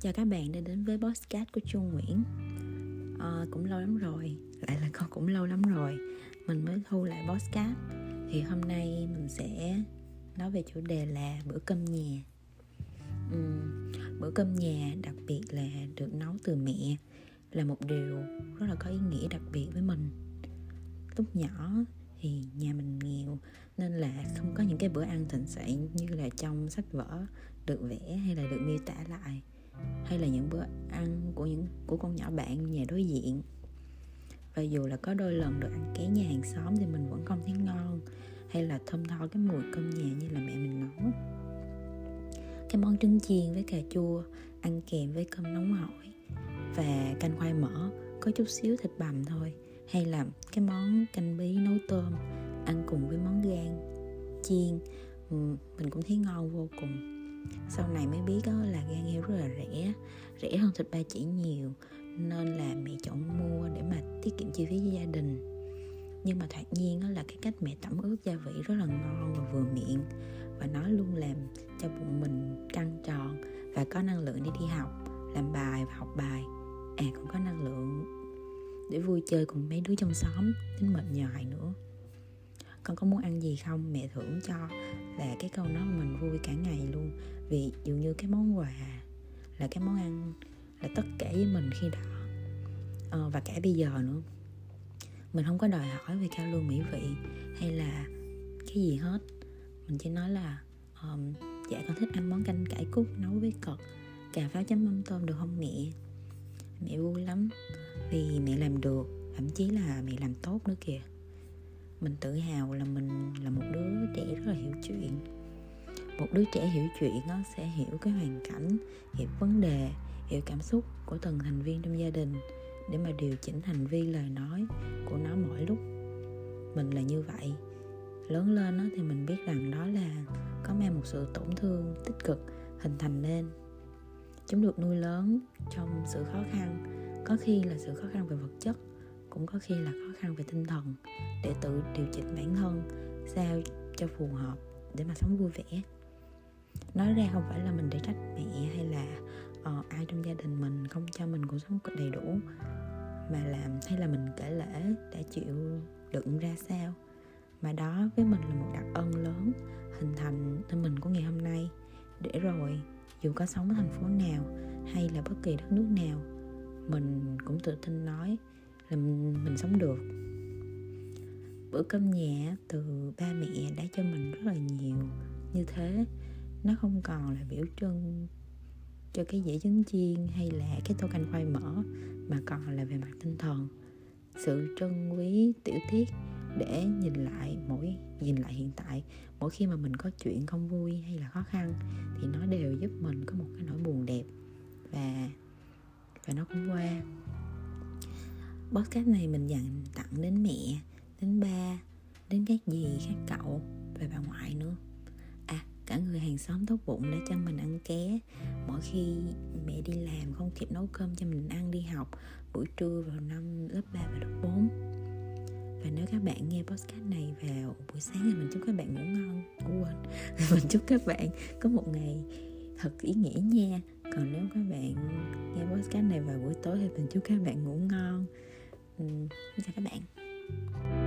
Chào các bạn đã đến với podcast của Trung Nguyễn. À, Cũng lâu lắm rồi. Lại là con cũng lâu lắm rồi. Mình mới thu lại podcast. Thì hôm nay mình sẽ nói về chủ đề là bữa cơm nhà. Uhm, Bữa cơm nhà đặc biệt là được nấu từ mẹ Là một điều rất là có ý nghĩa đặc biệt với mình. Lúc nhỏ thì nhà mình nghèo nên là không có những cái bữa ăn thịnh soạn như là trong sách vở được vẽ hay là được miêu tả lại hay là những bữa ăn của những, của con nhỏ bạn nhà đối diện. Và dù là có đôi lần được ăn ké nhà hàng xóm thì mình vẫn không thấy ngon, hay là thơm tho cái mùi cơm nhà như là mẹ mình nấu cái món trứng chiên với cà chua, ăn kèm với cơm nóng hổi và canh khoai mỡ, có chút xíu thịt bằm thôi. Hay là cái món canh bí nấu tôm, ăn cùng với món gan, chiên mình cũng thấy ngon vô cùng. Sau này mới biết đó là gan heo rất rẻ hơn thịt ba chỉ nhiều, nên là mẹ chọn mua để mà tiết kiệm chi phí cho gia đình. Nhưng mà thoạt nhiên đó là cái cách mẹ tẩm ướp gia vị rất là ngon và vừa miệng, và nó luôn làm cho bụng mình căng tròn và có năng lượng để đi học, làm bài và học bài. À cũng có năng lượng để vui chơi cùng mấy đứa trong xóm tính mệt nhòi nữa. Con có muốn ăn gì không? Mẹ thưởng cho, là cái câu nói mình vui cả ngày luôn. Vì dường như cái món quà là cái món ăn là tất cả với mình khi đó. À, và cả bây giờ nữa. Mình không có đòi hỏi về cao lương mỹ vị hay là cái gì hết. Mình chỉ nói là um, dạ con thích ăn món canh cải cúc nấu với cật cà pháo chấm mắm tôm được không mẹ? Mẹ vui lắm vì mẹ làm được thậm chí là mẹ làm tốt nữa kìa. Mình tự hào là mình là một đứa trẻ rất là hiểu chuyện một đứa trẻ hiểu chuyện nó sẽ hiểu cái hoàn cảnh, hiểu vấn đề, hiểu cảm xúc của từng thành viên trong gia đình để mà điều chỉnh hành vi lời nói của nó mỗi lúc. Mình là như vậy. Lớn lên thì mình biết rằng đó là có mang một sự tổn thương tích cực hình thành nên. Chúng được nuôi lớn trong sự khó khăn, có khi là sự khó khăn về vật chất, cũng có khi là khó khăn về tinh thần để tự điều chỉnh bản thân sao cho phù hợp để mà sống vui vẻ nói ra không phải là mình để trách mẹ hay là uh, ai trong gia đình mình không cho mình cuộc sống đầy đủ mà làm hay là mình kể lễ đã chịu đựng ra sao. Mà đó với mình là một đặc ân lớn hình thành nên mình của ngày hôm nay. Để rồi dù có sống ở thành phố nào hay là bất kỳ đất nước nào mình cũng tự tin nói là mình, mình sống được. Bữa cơm nhẹ từ ba mẹ đã cho mình rất là nhiều. Như thế nó không còn là biểu trưng cho cái dĩa trứng chiên hay là cái tô canh khoai mỡ, mà còn là về mặt tinh thần. Sự trân quý, tiểu tiết để nhìn lại mỗi, nhìn lại hiện tại. Mỗi khi mà mình có chuyện không vui hay là khó khăn thì nó đều giúp mình có một cái nỗi buồn đẹp. Và và nó cũng qua. Podcast này mình dành tặng đến mẹ, đến ba, đến các dì, các cậu hàng xóm tốt bụng để cho mình ăn ké. Mỗi khi mẹ đi làm không kịp nấu cơm cho mình ăn đi học buổi trưa vào năm lớp 3 và lớp 4 và nếu các bạn nghe podcast này vào buổi sáng thì mình chúc các bạn ngủ ngon. Ngủ quên. Mình chúc các bạn có một ngày thật ý nghĩa nha. Còn nếu các bạn nghe podcast này vào buổi tối thì mình chúc các bạn ngủ ngon. Ừ, chào các bạn.